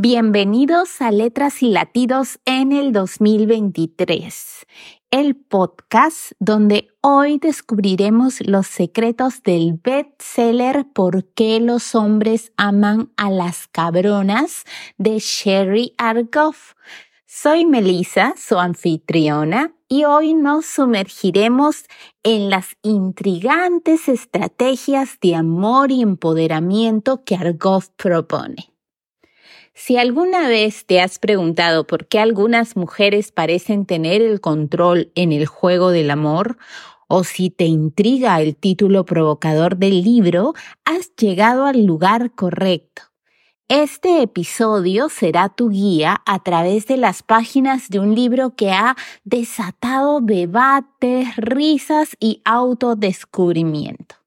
Bienvenidos a Letras y Latidos en el 2023, el podcast donde hoy descubriremos los secretos del bestseller ¿Por qué los hombres aman a las cabronas? de Sherry Argoff. Soy Melissa, su anfitriona, y hoy nos sumergiremos en las intrigantes estrategias de amor y empoderamiento que Argoff propone. Si alguna vez te has preguntado por qué algunas mujeres parecen tener el control en el juego del amor, o si te intriga el título provocador del libro, has llegado al lugar correcto. Este episodio será tu guía a través de las páginas de un libro que ha desatado debates, risas y autodescubrimiento.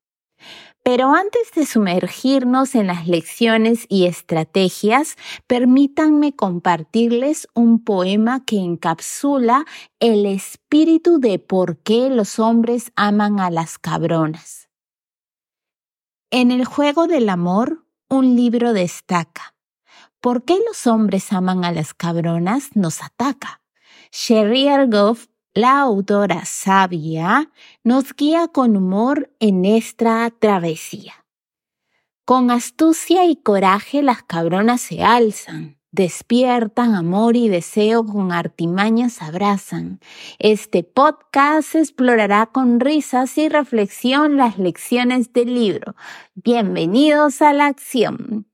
Pero antes de sumergirnos en las lecciones y estrategias, permítanme compartirles un poema que encapsula el espíritu de por qué los hombres aman a las cabronas. En el juego del amor, un libro destaca. ¿Por qué los hombres aman a las cabronas? Nos ataca. Sherry Argoff la autora sabia nos guía con humor en esta travesía. Con astucia y coraje las cabronas se alzan, despiertan amor y deseo con artimañas abrazan. Este podcast explorará con risas y reflexión las lecciones del libro. Bienvenidos a la acción.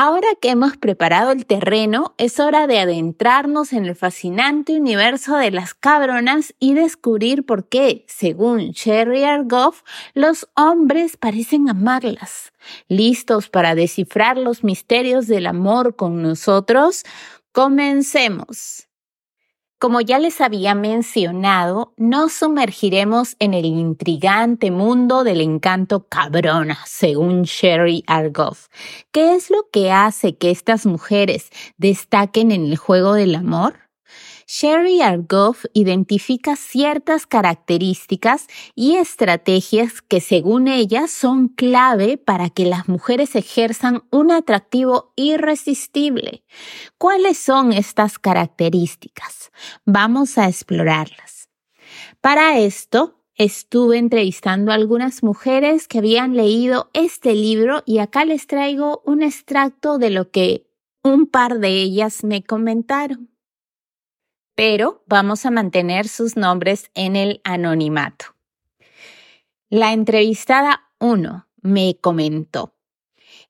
Ahora que hemos preparado el terreno, es hora de adentrarnos en el fascinante universo de las cabronas y descubrir por qué, según Sherry Argoff, los hombres parecen amarlas. ¿Listos para descifrar los misterios del amor con nosotros? Comencemos. Como ya les había mencionado, nos sumergiremos en el intrigante mundo del encanto cabrona, según Sherry Argoff. ¿Qué es lo que hace que estas mujeres destaquen en el juego del amor? Sherry Argoff identifica ciertas características y estrategias que según ella son clave para que las mujeres ejerzan un atractivo irresistible. ¿Cuáles son estas características? Vamos a explorarlas. Para esto, estuve entrevistando algunas mujeres que habían leído este libro y acá les traigo un extracto de lo que un par de ellas me comentaron pero vamos a mantener sus nombres en el anonimato. La entrevistada 1 me comentó,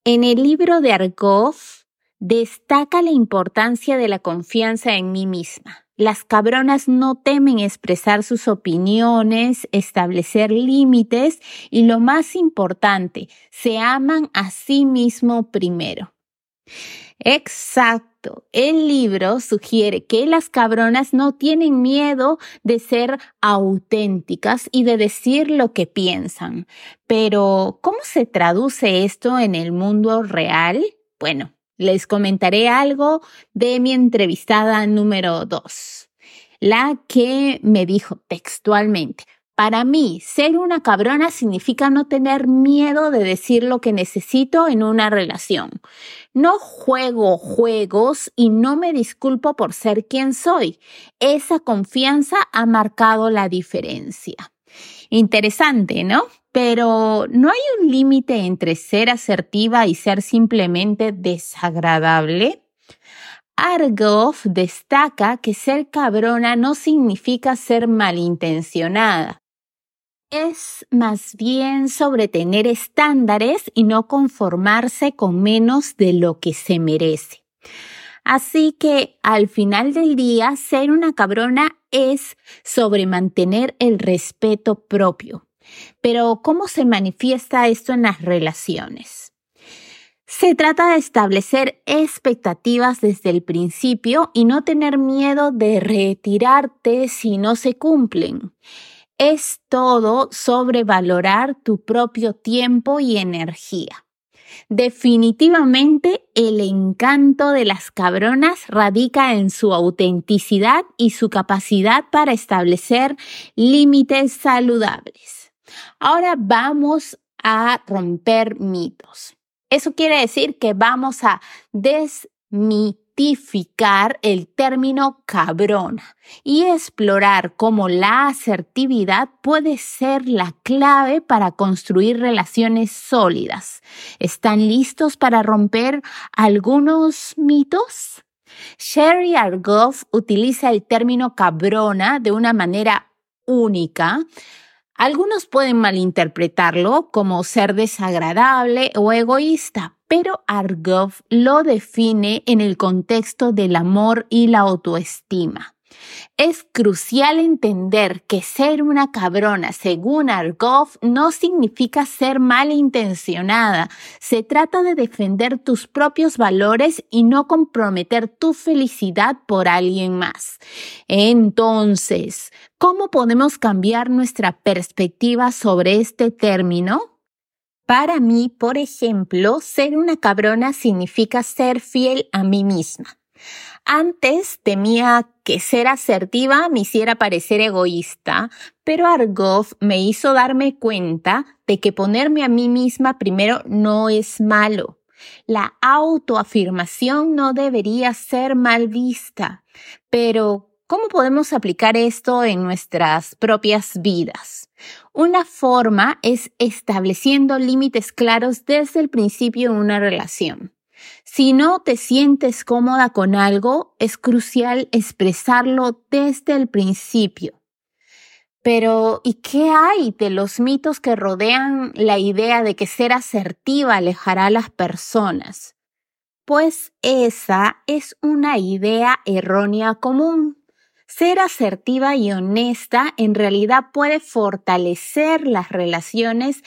en el libro de Argoff destaca la importancia de la confianza en mí misma. Las cabronas no temen expresar sus opiniones, establecer límites y lo más importante, se aman a sí mismo primero. Exacto. El libro sugiere que las cabronas no tienen miedo de ser auténticas y de decir lo que piensan. Pero, ¿cómo se traduce esto en el mundo real? Bueno, les comentaré algo de mi entrevistada número dos, la que me dijo textualmente, para mí, ser una cabrona significa no tener miedo de decir lo que necesito en una relación. No juego juegos y no me disculpo por ser quien soy. Esa confianza ha marcado la diferencia. Interesante, ¿no? Pero ¿no hay un límite entre ser asertiva y ser simplemente desagradable? Argoff destaca que ser cabrona no significa ser malintencionada es más bien sobre tener estándares y no conformarse con menos de lo que se merece. Así que al final del día, ser una cabrona es sobre mantener el respeto propio. Pero ¿cómo se manifiesta esto en las relaciones? Se trata de establecer expectativas desde el principio y no tener miedo de retirarte si no se cumplen es todo sobre valorar tu propio tiempo y energía. Definitivamente el encanto de las cabronas radica en su autenticidad y su capacidad para establecer límites saludables. Ahora vamos a romper mitos. Eso quiere decir que vamos a desmitificar el término cabrona y explorar cómo la asertividad puede ser la clave para construir relaciones sólidas. ¿Están listos para romper algunos mitos? Sherry Argoff utiliza el término cabrona de una manera única algunos pueden malinterpretarlo como ser desagradable o egoísta, pero Argov lo define en el contexto del amor y la autoestima. Es crucial entender que ser una cabrona, según Argov, no significa ser malintencionada. Se trata de defender tus propios valores y no comprometer tu felicidad por alguien más. Entonces, ¿cómo podemos cambiar nuestra perspectiva sobre este término? Para mí, por ejemplo, ser una cabrona significa ser fiel a mí misma. Antes temía que ser asertiva me hiciera parecer egoísta, pero Argov me hizo darme cuenta de que ponerme a mí misma primero no es malo. La autoafirmación no debería ser mal vista. Pero, ¿cómo podemos aplicar esto en nuestras propias vidas? Una forma es estableciendo límites claros desde el principio en una relación. Si no te sientes cómoda con algo, es crucial expresarlo desde el principio. Pero, ¿y qué hay de los mitos que rodean la idea de que ser asertiva alejará a las personas? Pues esa es una idea errónea común. Ser asertiva y honesta en realidad puede fortalecer las relaciones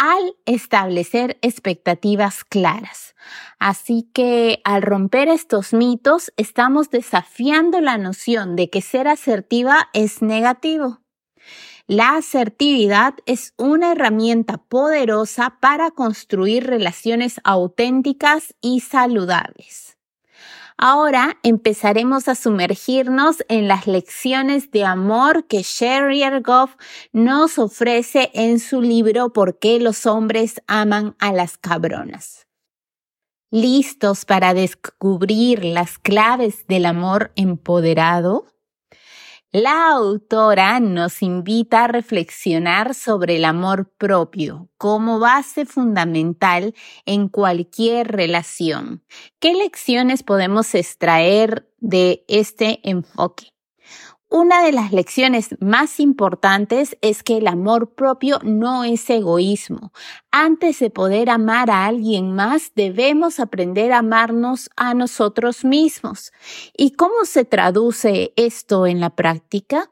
al establecer expectativas claras. Así que al romper estos mitos, estamos desafiando la noción de que ser asertiva es negativo. La asertividad es una herramienta poderosa para construir relaciones auténticas y saludables. Ahora empezaremos a sumergirnos en las lecciones de amor que Sherry Ergoff nos ofrece en su libro ¿Por qué los hombres aman a las cabronas? ¿Listos para descubrir las claves del amor empoderado? La autora nos invita a reflexionar sobre el amor propio como base fundamental en cualquier relación. ¿Qué lecciones podemos extraer de este enfoque? Una de las lecciones más importantes es que el amor propio no es egoísmo. Antes de poder amar a alguien más, debemos aprender a amarnos a nosotros mismos. ¿Y cómo se traduce esto en la práctica?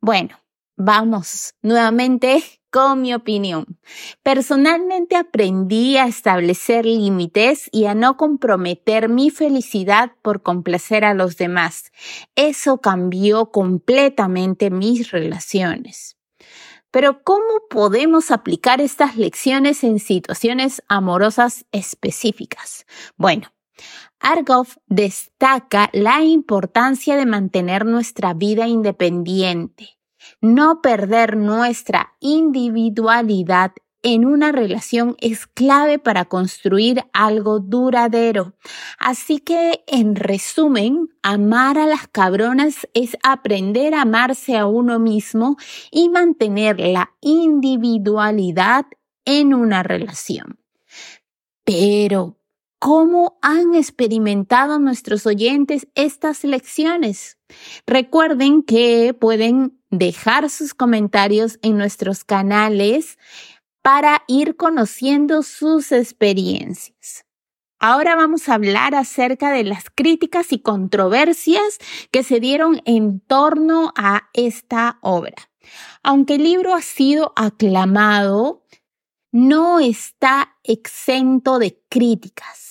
Bueno, vamos nuevamente con mi opinión. Personalmente aprendí a establecer límites y a no comprometer mi felicidad por complacer a los demás. Eso cambió completamente mis relaciones. Pero ¿cómo podemos aplicar estas lecciones en situaciones amorosas específicas? Bueno, Argov destaca la importancia de mantener nuestra vida independiente no perder nuestra individualidad en una relación es clave para construir algo duradero. Así que, en resumen, amar a las cabronas es aprender a amarse a uno mismo y mantener la individualidad en una relación. Pero, ¿Cómo han experimentado nuestros oyentes estas lecciones? Recuerden que pueden dejar sus comentarios en nuestros canales para ir conociendo sus experiencias. Ahora vamos a hablar acerca de las críticas y controversias que se dieron en torno a esta obra. Aunque el libro ha sido aclamado, no está exento de críticas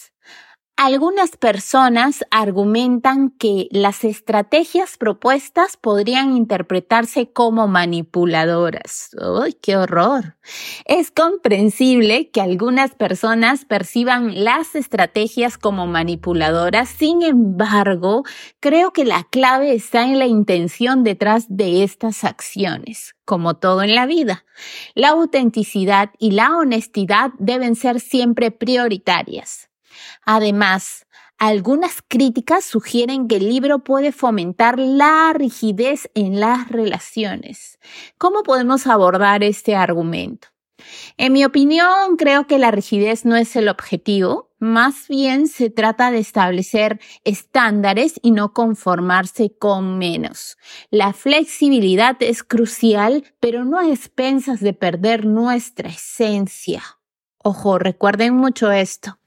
Algunas personas argumentan que las estrategias propuestas podrían interpretarse como manipuladoras. ¡Uy, qué horror! Es comprensible que algunas personas perciban las estrategias como manipuladoras, sin embargo, creo que la clave está en la intención detrás de estas acciones como todo en la vida. La autenticidad y la honestidad deben ser siempre prioritarias. Además, algunas críticas sugieren que el libro puede fomentar la rigidez en las relaciones. ¿Cómo podemos abordar este argumento? En mi opinión, creo que la rigidez no es el objetivo, más bien se trata de establecer estándares y no conformarse con menos. La flexibilidad es crucial, pero no a expensas de perder nuestra esencia. Ojo, recuerden mucho esto.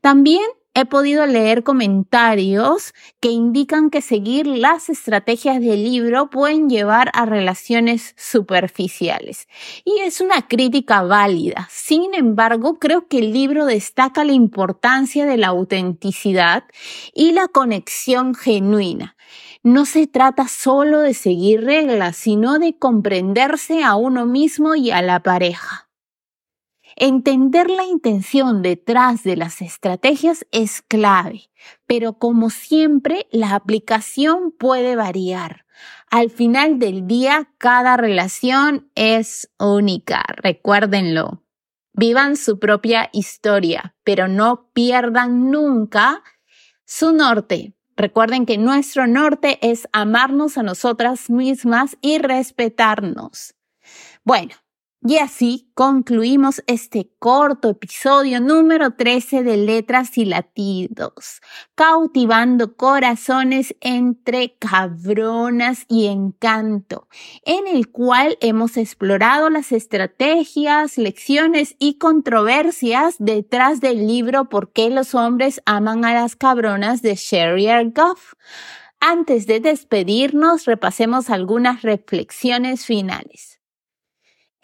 También he podido leer comentarios que indican que seguir las estrategias del libro pueden llevar a relaciones superficiales. Y es una crítica válida. Sin embargo, creo que el libro destaca la importancia de la autenticidad y la conexión genuina. No se trata solo de seguir reglas, sino de comprenderse a uno mismo y a la pareja. Entender la intención detrás de las estrategias es clave, pero como siempre, la aplicación puede variar. Al final del día, cada relación es única, recuérdenlo. Vivan su propia historia, pero no pierdan nunca su norte. Recuerden que nuestro norte es amarnos a nosotras mismas y respetarnos. Bueno, y así concluimos este corto episodio número 13 de Letras y Latidos, cautivando corazones entre cabronas y encanto, en el cual hemos explorado las estrategias, lecciones y controversias detrás del libro ¿Por qué los hombres aman a las cabronas? de Sherry Goff. Antes de despedirnos, repasemos algunas reflexiones finales.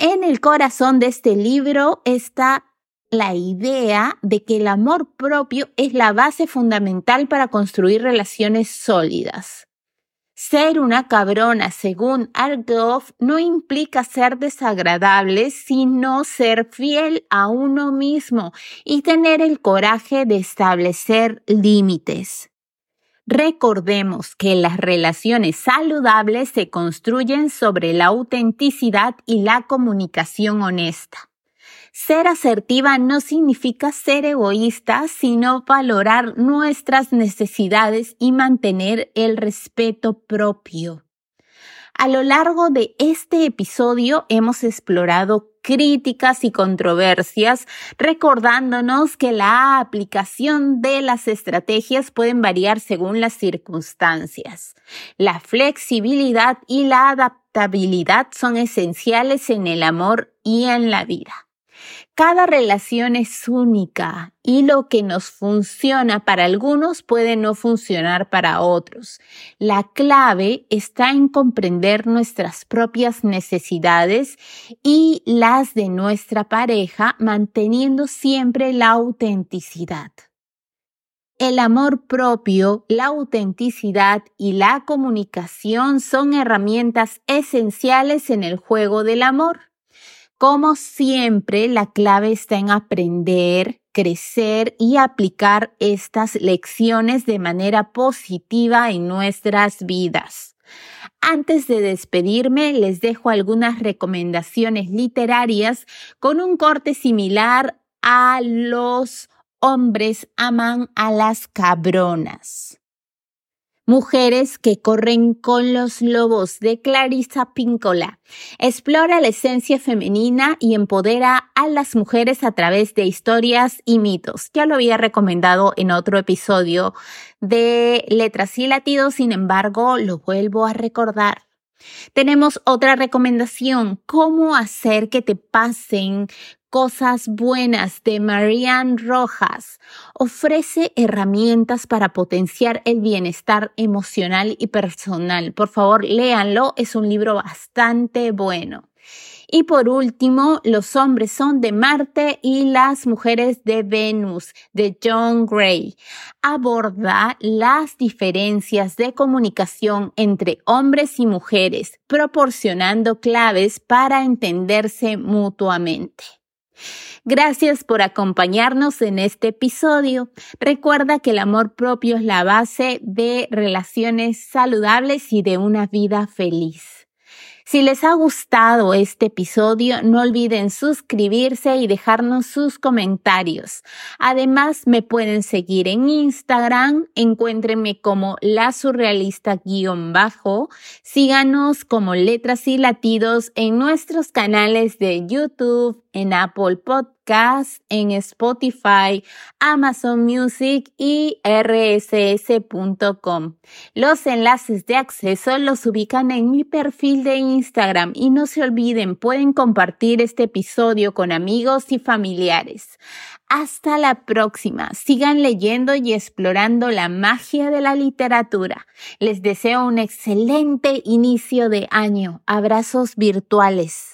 En el corazón de este libro está la idea de que el amor propio es la base fundamental para construir relaciones sólidas. Ser una cabrona, según Argoff, no implica ser desagradable, sino ser fiel a uno mismo y tener el coraje de establecer límites. Recordemos que las relaciones saludables se construyen sobre la autenticidad y la comunicación honesta. Ser asertiva no significa ser egoísta, sino valorar nuestras necesidades y mantener el respeto propio. A lo largo de este episodio hemos explorado críticas y controversias, recordándonos que la aplicación de las estrategias pueden variar según las circunstancias. La flexibilidad y la adaptabilidad son esenciales en el amor y en la vida. Cada relación es única y lo que nos funciona para algunos puede no funcionar para otros. La clave está en comprender nuestras propias necesidades y las de nuestra pareja, manteniendo siempre la autenticidad. El amor propio, la autenticidad y la comunicación son herramientas esenciales en el juego del amor. Como siempre, la clave está en aprender, crecer y aplicar estas lecciones de manera positiva en nuestras vidas. Antes de despedirme, les dejo algunas recomendaciones literarias con un corte similar a los hombres aman a las cabronas. Mujeres que corren con los lobos de Clarissa Pinkola. Explora la esencia femenina y empodera a las mujeres a través de historias y mitos. Ya lo había recomendado en otro episodio de Letras y Latidos, sin embargo, lo vuelvo a recordar. Tenemos otra recomendación, cómo hacer que te pasen Cosas Buenas de Marianne Rojas ofrece herramientas para potenciar el bienestar emocional y personal. Por favor, léanlo, es un libro bastante bueno. Y por último, Los hombres son de Marte y las mujeres de Venus, de John Gray. Aborda las diferencias de comunicación entre hombres y mujeres, proporcionando claves para entenderse mutuamente. Gracias por acompañarnos en este episodio. Recuerda que el amor propio es la base de relaciones saludables y de una vida feliz. Si les ha gustado este episodio, no olviden suscribirse y dejarnos sus comentarios. Además, me pueden seguir en Instagram, encuéntrenme como la surrealista guion bajo, síganos como letras y latidos en nuestros canales de YouTube, en Apple Podcast, en Spotify, Amazon Music y rss.com. Los enlaces de acceso los ubican en mi perfil de Instagram y no se olviden, pueden compartir este episodio con amigos y familiares. Hasta la próxima. Sigan leyendo y explorando la magia de la literatura. Les deseo un excelente inicio de año. Abrazos virtuales.